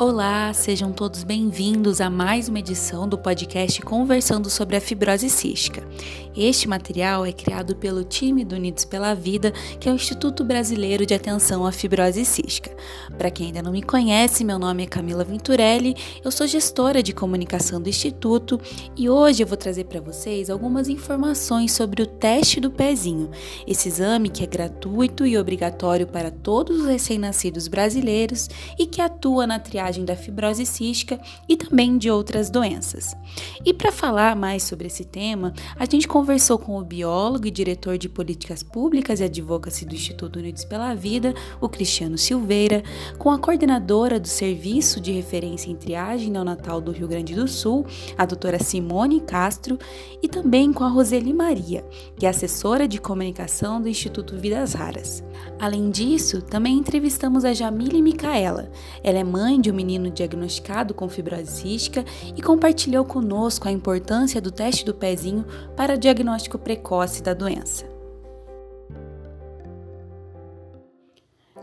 Olá, sejam todos bem-vindos a mais uma edição do podcast Conversando sobre a Fibrose Cística. Este material é criado pelo time do Unidos pela Vida, que é o Instituto Brasileiro de Atenção à Fibrose Cística. Para quem ainda não me conhece, meu nome é Camila Venturelli, eu sou gestora de comunicação do Instituto e hoje eu vou trazer para vocês algumas informações sobre o teste do pezinho, esse exame que é gratuito e obrigatório para todos os recém-nascidos brasileiros e que atua na triagem da fibrose cística e também de outras doenças. E para falar mais sobre esse tema, a gente conversou com o biólogo e diretor de políticas públicas e advocacy do Instituto Unidos pela Vida, o Cristiano Silveira, com a coordenadora do Serviço de Referência em Triagem Neonatal do Rio Grande do Sul, a doutora Simone Castro, e também com a Roseli Maria, que é assessora de comunicação do Instituto Vidas Raras. Além disso, também entrevistamos a Jamile Micaela. Ela é mãe de um menino diagnosticado com fibrose cística e compartilhou conosco a importância do teste do pezinho para diagnóstico precoce da doença.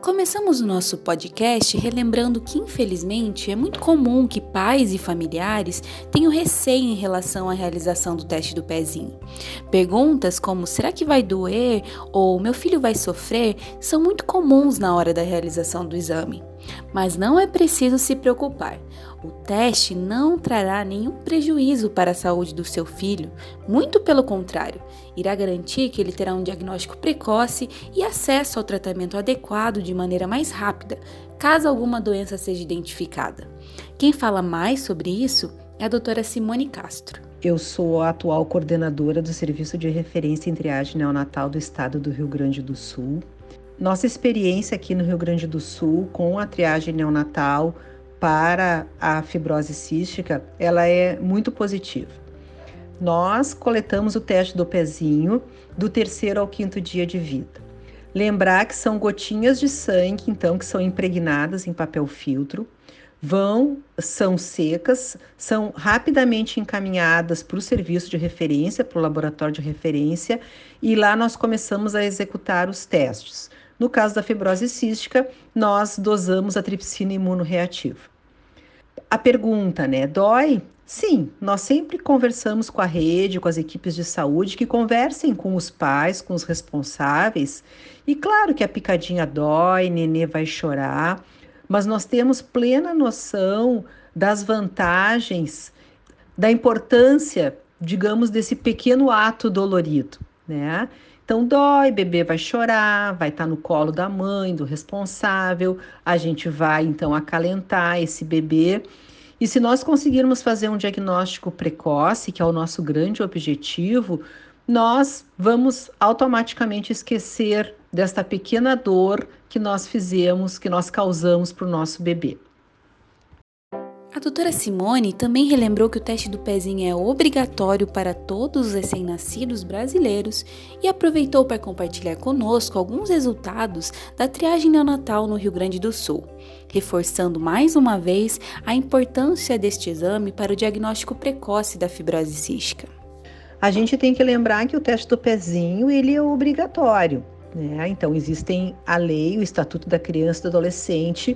Começamos o nosso podcast relembrando que, infelizmente, é muito comum que pais e familiares tenham receio em relação à realização do teste do pezinho. Perguntas como será que vai doer ou meu filho vai sofrer são muito comuns na hora da realização do exame. Mas não é preciso se preocupar. O teste não trará nenhum prejuízo para a saúde do seu filho, muito pelo contrário, irá garantir que ele terá um diagnóstico precoce e acesso ao tratamento adequado de maneira mais rápida, caso alguma doença seja identificada. Quem fala mais sobre isso é a doutora Simone Castro. Eu sou a atual coordenadora do Serviço de Referência em Triagem Neonatal do Estado do Rio Grande do Sul nossa experiência aqui no Rio Grande do Sul com a triagem neonatal para a fibrose cística, ela é muito positiva. Nós coletamos o teste do pezinho do terceiro ao quinto dia de vida. Lembrar que são gotinhas de sangue, então, que são impregnadas em papel filtro, vão, são secas, são rapidamente encaminhadas para o serviço de referência, para o laboratório de referência, e lá nós começamos a executar os testes. No caso da fibrose cística, nós dosamos a tripsina imunoreativa. A pergunta, né, dói? Sim, nós sempre conversamos com a rede, com as equipes de saúde, que conversem com os pais, com os responsáveis. E claro que a picadinha dói, nenê vai chorar, mas nós temos plena noção das vantagens, da importância, digamos, desse pequeno ato dolorido, né? Então dói, bebê vai chorar, vai estar tá no colo da mãe, do responsável, a gente vai então acalentar esse bebê. E se nós conseguirmos fazer um diagnóstico precoce, que é o nosso grande objetivo, nós vamos automaticamente esquecer desta pequena dor que nós fizemos, que nós causamos para o nosso bebê. A doutora Simone também relembrou que o teste do pezinho é obrigatório para todos os recém-nascidos brasileiros e aproveitou para compartilhar conosco alguns resultados da triagem neonatal no Rio Grande do Sul, reforçando mais uma vez a importância deste exame para o diagnóstico precoce da fibrose cística. A gente tem que lembrar que o teste do pezinho ele é obrigatório. Né? Então, existem a lei, o Estatuto da Criança e do Adolescente,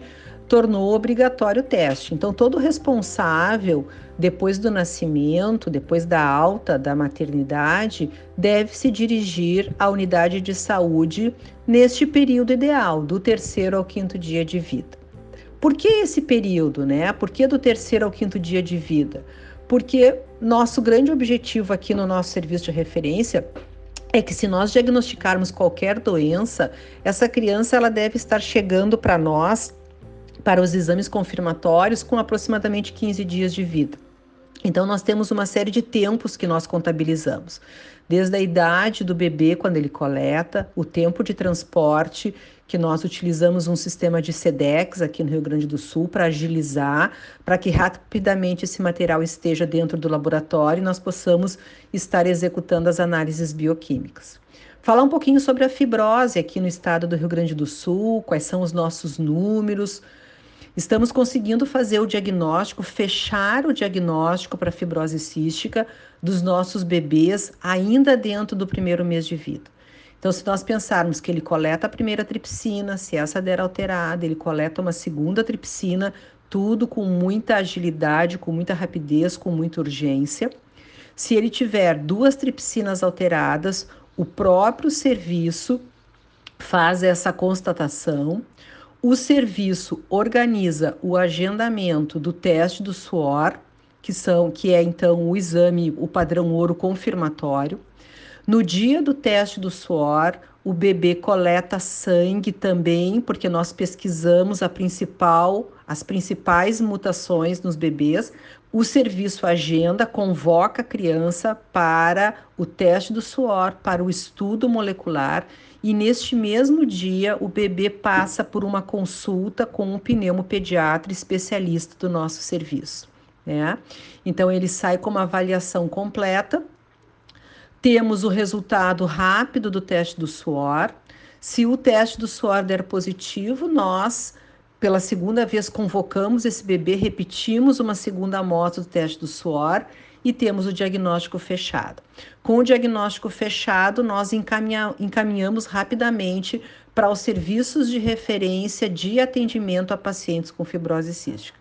tornou obrigatório o teste. Então, todo responsável, depois do nascimento, depois da alta da maternidade, deve se dirigir à unidade de saúde neste período ideal, do terceiro ao quinto dia de vida. Por que esse período, né? Por que do terceiro ao quinto dia de vida? Porque nosso grande objetivo aqui no nosso serviço de referência é que se nós diagnosticarmos qualquer doença, essa criança ela deve estar chegando para nós para os exames confirmatórios com aproximadamente 15 dias de vida. Então, nós temos uma série de tempos que nós contabilizamos, desde a idade do bebê, quando ele coleta, o tempo de transporte, que nós utilizamos um sistema de SEDEX aqui no Rio Grande do Sul para agilizar, para que rapidamente esse material esteja dentro do laboratório e nós possamos estar executando as análises bioquímicas. Falar um pouquinho sobre a fibrose aqui no estado do Rio Grande do Sul, quais são os nossos números, Estamos conseguindo fazer o diagnóstico, fechar o diagnóstico para fibrose cística dos nossos bebês ainda dentro do primeiro mês de vida. Então, se nós pensarmos que ele coleta a primeira tripsina, se essa der alterada, ele coleta uma segunda tripsina, tudo com muita agilidade, com muita rapidez, com muita urgência. Se ele tiver duas tripsinas alteradas, o próprio serviço faz essa constatação. O serviço organiza o agendamento do teste do suor, que são que é então o exame, o padrão ouro confirmatório. No dia do teste do suor, o bebê coleta sangue também, porque nós pesquisamos a principal, as principais mutações nos bebês. O serviço agenda, convoca a criança para o teste do suor, para o estudo molecular, e neste mesmo dia o bebê passa por uma consulta com um pneumopediatra especialista do nosso serviço. Né? Então ele sai com uma avaliação completa temos o resultado rápido do teste do suor. Se o teste do suor der positivo, nós, pela segunda vez, convocamos esse bebê, repetimos uma segunda amostra do teste do suor e temos o diagnóstico fechado. Com o diagnóstico fechado, nós encaminha, encaminhamos rapidamente para os serviços de referência de atendimento a pacientes com fibrose cística.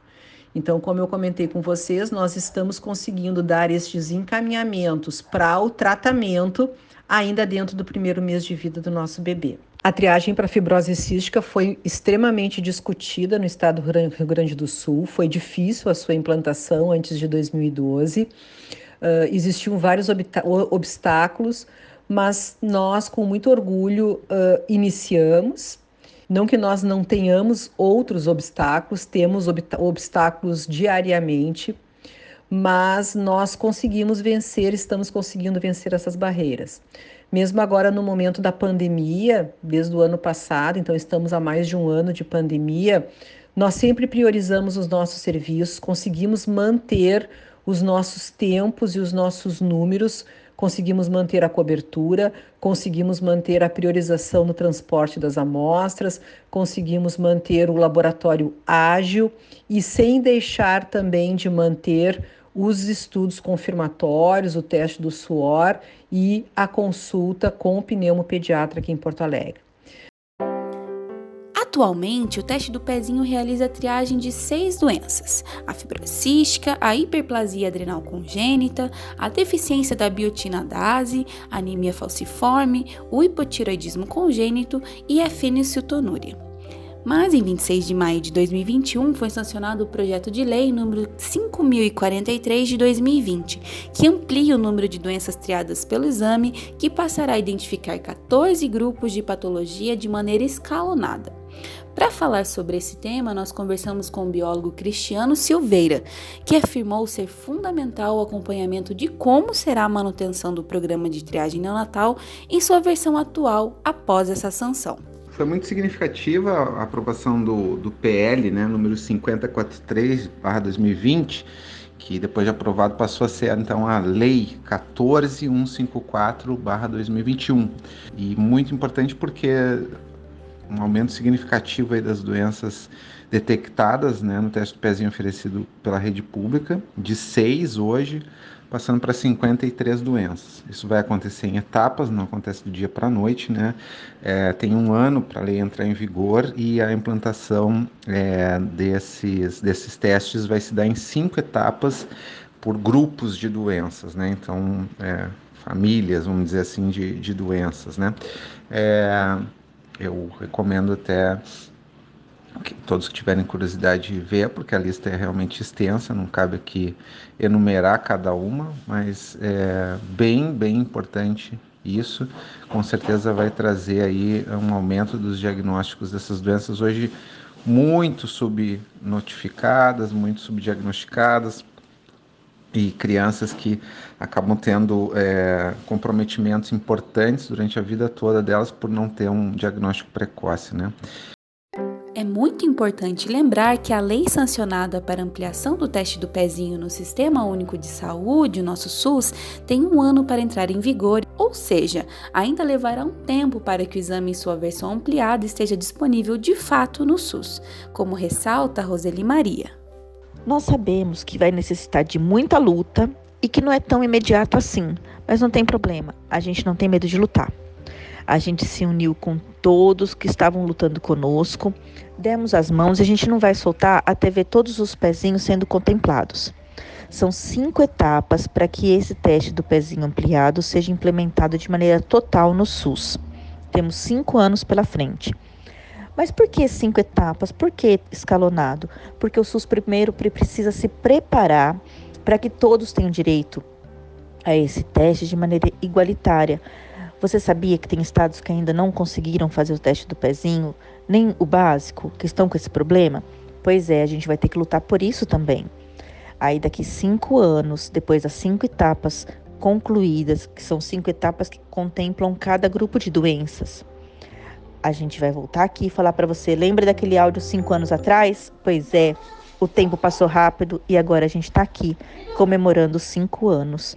Então, como eu comentei com vocês, nós estamos conseguindo dar estes encaminhamentos para o tratamento ainda dentro do primeiro mês de vida do nosso bebê. A triagem para fibrose cística foi extremamente discutida no estado do Rio Grande do Sul. Foi difícil a sua implantação antes de 2012. Uh, existiam vários obstáculos, mas nós, com muito orgulho, uh, iniciamos não que nós não tenhamos outros obstáculos, temos ob obstáculos diariamente, mas nós conseguimos vencer, estamos conseguindo vencer essas barreiras. Mesmo agora no momento da pandemia, desde o ano passado, então estamos há mais de um ano de pandemia, nós sempre priorizamos os nossos serviços, conseguimos manter os nossos tempos e os nossos números conseguimos manter a cobertura, conseguimos manter a priorização no transporte das amostras, conseguimos manter o laboratório ágil e sem deixar também de manter os estudos confirmatórios, o teste do suor e a consulta com o pneumopediatra aqui em Porto Alegre. Atualmente, o teste do pezinho realiza a triagem de seis doenças: a fibrose cística, a hiperplasia adrenal congênita, a deficiência da biotinadase, anemia falciforme, o hipotiroidismo congênito e a fenilcetonúria. Mas em 26 de maio de 2021 foi sancionado o projeto de lei número 5043 de 2020, que amplia o número de doenças triadas pelo exame, que passará a identificar 14 grupos de patologia de maneira escalonada. Para falar sobre esse tema, nós conversamos com o biólogo Cristiano Silveira, que afirmou ser fundamental o acompanhamento de como será a manutenção do programa de triagem neonatal em sua versão atual após essa sanção. Foi muito significativa a aprovação do, do PL, né, número 5043/2020, que depois de aprovado passou a ser então a Lei 14154/2021. E muito importante porque um aumento significativo aí das doenças detectadas né, no teste do pezinho oferecido pela rede pública, de 6 hoje, passando para 53 doenças. Isso vai acontecer em etapas, não acontece do dia para a noite, né? É, tem um ano para a lei entrar em vigor e a implantação é, desses, desses testes vai se dar em cinco etapas por grupos de doenças, né? Então, é, famílias, vamos dizer assim, de, de doenças, né? É, eu recomendo até todos que tiverem curiosidade de ver, porque a lista é realmente extensa, não cabe aqui enumerar cada uma, mas é bem, bem importante isso. Com certeza vai trazer aí um aumento dos diagnósticos dessas doenças hoje muito subnotificadas, muito subdiagnosticadas, e crianças que acabam tendo é, comprometimentos importantes durante a vida toda delas por não ter um diagnóstico precoce, né? É muito importante lembrar que a lei sancionada para ampliação do teste do pezinho no Sistema Único de Saúde, o nosso SUS, tem um ano para entrar em vigor, ou seja, ainda levará um tempo para que o exame em sua versão ampliada esteja disponível de fato no SUS, como ressalta Roseli Maria. Nós sabemos que vai necessitar de muita luta e que não é tão imediato assim, mas não tem problema, a gente não tem medo de lutar. A gente se uniu com todos que estavam lutando conosco. Demos as mãos e a gente não vai soltar até ver todos os pezinhos sendo contemplados. São cinco etapas para que esse teste do pezinho ampliado seja implementado de maneira total no SUS. Temos cinco anos pela frente. Mas por que cinco etapas? Por que escalonado? Porque o SUS primeiro precisa se preparar para que todos tenham direito a esse teste de maneira igualitária. Você sabia que tem estados que ainda não conseguiram fazer o teste do pezinho, nem o básico, que estão com esse problema? Pois é, a gente vai ter que lutar por isso também. Aí, daqui cinco anos, depois das cinco etapas concluídas, que são cinco etapas que contemplam cada grupo de doenças, a gente vai voltar aqui e falar para você: lembra daquele áudio cinco anos atrás? Pois é, o tempo passou rápido e agora a gente está aqui comemorando cinco anos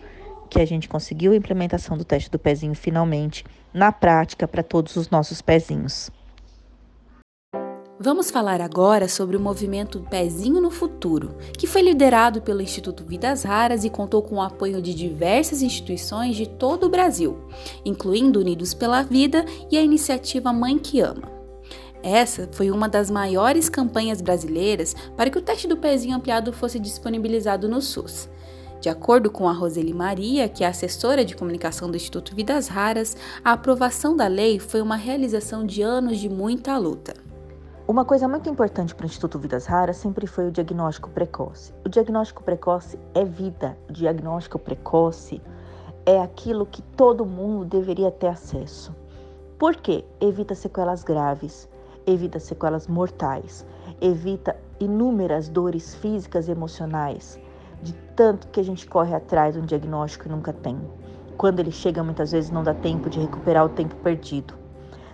que a gente conseguiu a implementação do teste do pezinho finalmente na prática para todos os nossos pezinhos. Vamos falar agora sobre o movimento Pezinho no Futuro, que foi liderado pelo Instituto Vidas Raras e contou com o apoio de diversas instituições de todo o Brasil, incluindo Unidos pela Vida e a iniciativa Mãe que Ama. Essa foi uma das maiores campanhas brasileiras para que o teste do pezinho ampliado fosse disponibilizado no SUS. De acordo com a Roseli Maria, que é assessora de comunicação do Instituto Vidas Raras, a aprovação da lei foi uma realização de anos de muita luta. Uma coisa muito importante para o Instituto Vidas Raras sempre foi o diagnóstico precoce. O diagnóstico precoce é vida. O diagnóstico precoce é aquilo que todo mundo deveria ter acesso. Por quê? Evita sequelas graves, evita sequelas mortais, evita inúmeras dores físicas e emocionais, de tanto que a gente corre atrás de um diagnóstico e nunca tem. Quando ele chega, muitas vezes não dá tempo de recuperar o tempo perdido.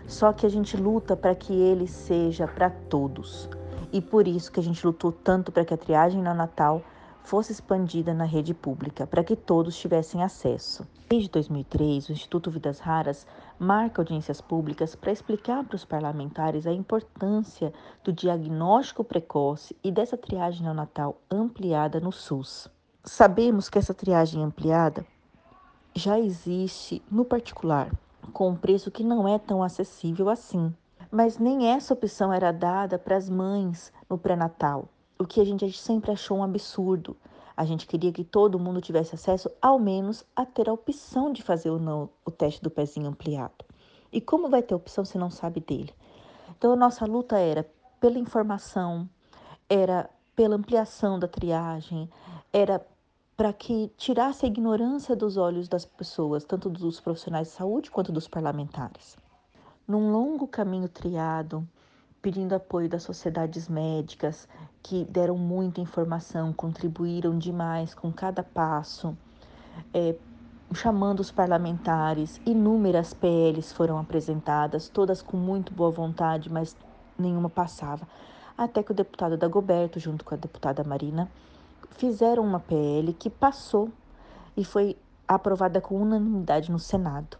Só que a gente luta para que ele seja para todos. E por isso que a gente lutou tanto para que a triagem neonatal fosse expandida na rede pública, para que todos tivessem acesso. Desde 2003, o Instituto Vidas Raras marca audiências públicas para explicar para os parlamentares a importância do diagnóstico precoce e dessa triagem neonatal ampliada no SUS. Sabemos que essa triagem ampliada já existe no particular com um preço que não é tão acessível assim. Mas nem essa opção era dada para as mães no pré-natal, o que a gente sempre achou um absurdo. A gente queria que todo mundo tivesse acesso, ao menos, a ter a opção de fazer ou não o teste do pezinho ampliado. E como vai ter opção se não sabe dele? Então, a nossa luta era pela informação, era pela ampliação da triagem, era para que tirasse a ignorância dos olhos das pessoas, tanto dos profissionais de saúde quanto dos parlamentares. Num longo caminho triado, pedindo apoio das sociedades médicas, que deram muita informação, contribuíram demais com cada passo, é, chamando os parlamentares, inúmeras PLs foram apresentadas, todas com muito boa vontade, mas nenhuma passava. Até que o deputado Dagoberto, junto com a deputada Marina, fizeram uma PL que passou e foi aprovada com unanimidade no Senado.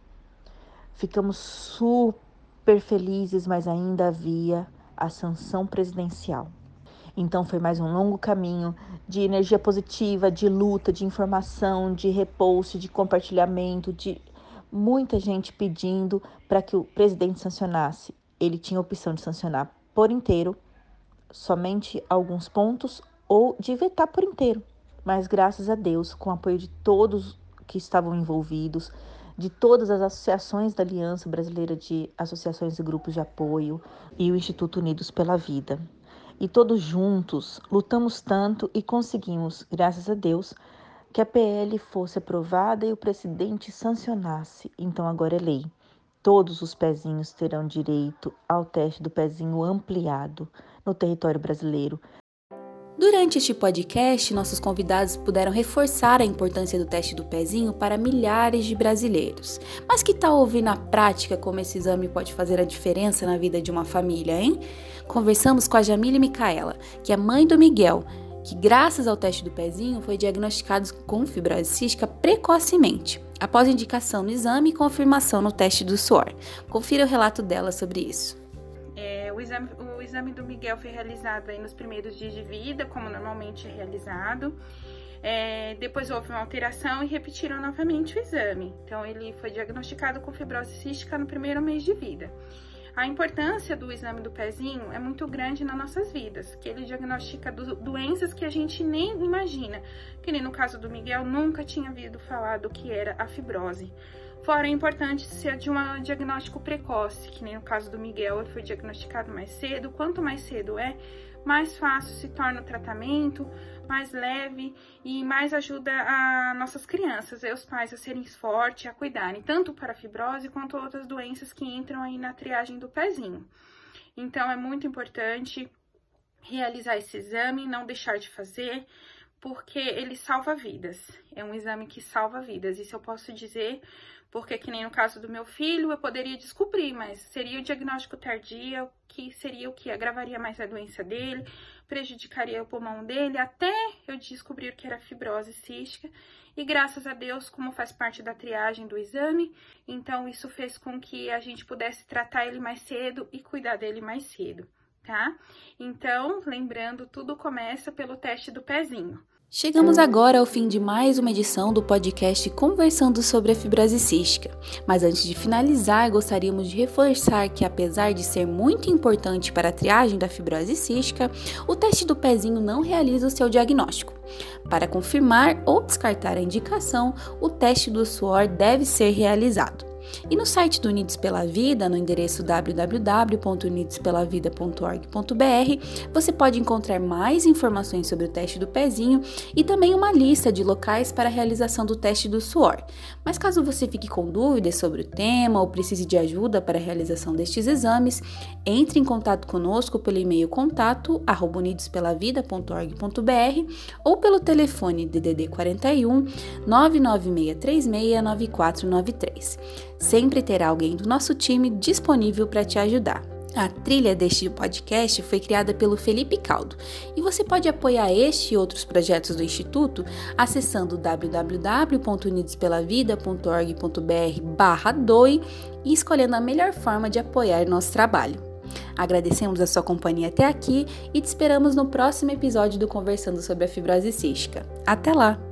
Ficamos super felizes, mas ainda havia a sanção presidencial. Então foi mais um longo caminho de energia positiva, de luta, de informação, de repouso, de compartilhamento, de muita gente pedindo para que o presidente sancionasse. Ele tinha a opção de sancionar por inteiro, somente alguns pontos ou de vetar por inteiro. Mas graças a Deus, com o apoio de todos que estavam envolvidos, de todas as associações da Aliança Brasileira de Associações e Grupos de Apoio e o Instituto Unidos pela Vida. E todos juntos lutamos tanto e conseguimos, graças a Deus, que a PL fosse aprovada e o presidente sancionasse. Então agora é lei. Todos os pezinhos terão direito ao teste do pezinho ampliado no território brasileiro, Durante este podcast, nossos convidados puderam reforçar a importância do teste do pezinho para milhares de brasileiros. Mas que tal ouvir na prática como esse exame pode fazer a diferença na vida de uma família, hein? Conversamos com a Jamile Micaela, que é mãe do Miguel, que graças ao teste do pezinho foi diagnosticado com fibrose cística precocemente, após indicação no exame e confirmação no teste do suor. Confira o relato dela sobre isso. O, exame, o exame do Miguel foi realizado aí nos primeiros dias de vida, como normalmente é realizado. É, depois houve uma alteração e repetiram novamente o exame. Então, ele foi diagnosticado com fibrose cística no primeiro mês de vida. A importância do exame do pezinho é muito grande nas nossas vidas, que ele diagnostica do, doenças que a gente nem imagina, que nem no caso do Miguel, nunca tinha ouvido falar do que era a fibrose. Fora é importante ser de um diagnóstico precoce, que nem no caso do Miguel, ele foi diagnosticado mais cedo. Quanto mais cedo é, mais fácil se torna o tratamento, mais leve e mais ajuda a nossas crianças e os pais a serem fortes, a cuidarem, tanto para a fibrose quanto outras doenças que entram aí na triagem do pezinho. Então, é muito importante realizar esse exame, não deixar de fazer, porque ele salva vidas. É um exame que salva vidas, isso eu posso dizer porque que nem no caso do meu filho, eu poderia descobrir, mas seria o diagnóstico tardio, que seria o que agravaria mais a doença dele, prejudicaria o pulmão dele, até eu descobrir que era fibrose cística. E graças a Deus, como faz parte da triagem do exame, então isso fez com que a gente pudesse tratar ele mais cedo e cuidar dele mais cedo, tá? Então, lembrando, tudo começa pelo teste do pezinho. Chegamos agora ao fim de mais uma edição do podcast Conversando sobre a Fibrose Cística. Mas antes de finalizar, gostaríamos de reforçar que, apesar de ser muito importante para a triagem da fibrose cística, o teste do pezinho não realiza o seu diagnóstico. Para confirmar ou descartar a indicação, o teste do suor deve ser realizado. E no site do Unidos pela Vida, no endereço www.unidospelavida.org.br, você pode encontrar mais informações sobre o teste do pezinho e também uma lista de locais para a realização do teste do suor. Mas caso você fique com dúvidas sobre o tema ou precise de ajuda para a realização destes exames, entre em contato conosco pelo e-mail contato unidospelavida.org.br ou pelo telefone DDD 41 99636 9493. Sempre terá alguém do nosso time disponível para te ajudar. A trilha deste podcast foi criada pelo Felipe Caldo e você pode apoiar este e outros projetos do Instituto acessando www.unidospelavida.org.br barra doe e escolhendo a melhor forma de apoiar nosso trabalho. Agradecemos a sua companhia até aqui e te esperamos no próximo episódio do Conversando sobre a Fibrose Cística. Até lá!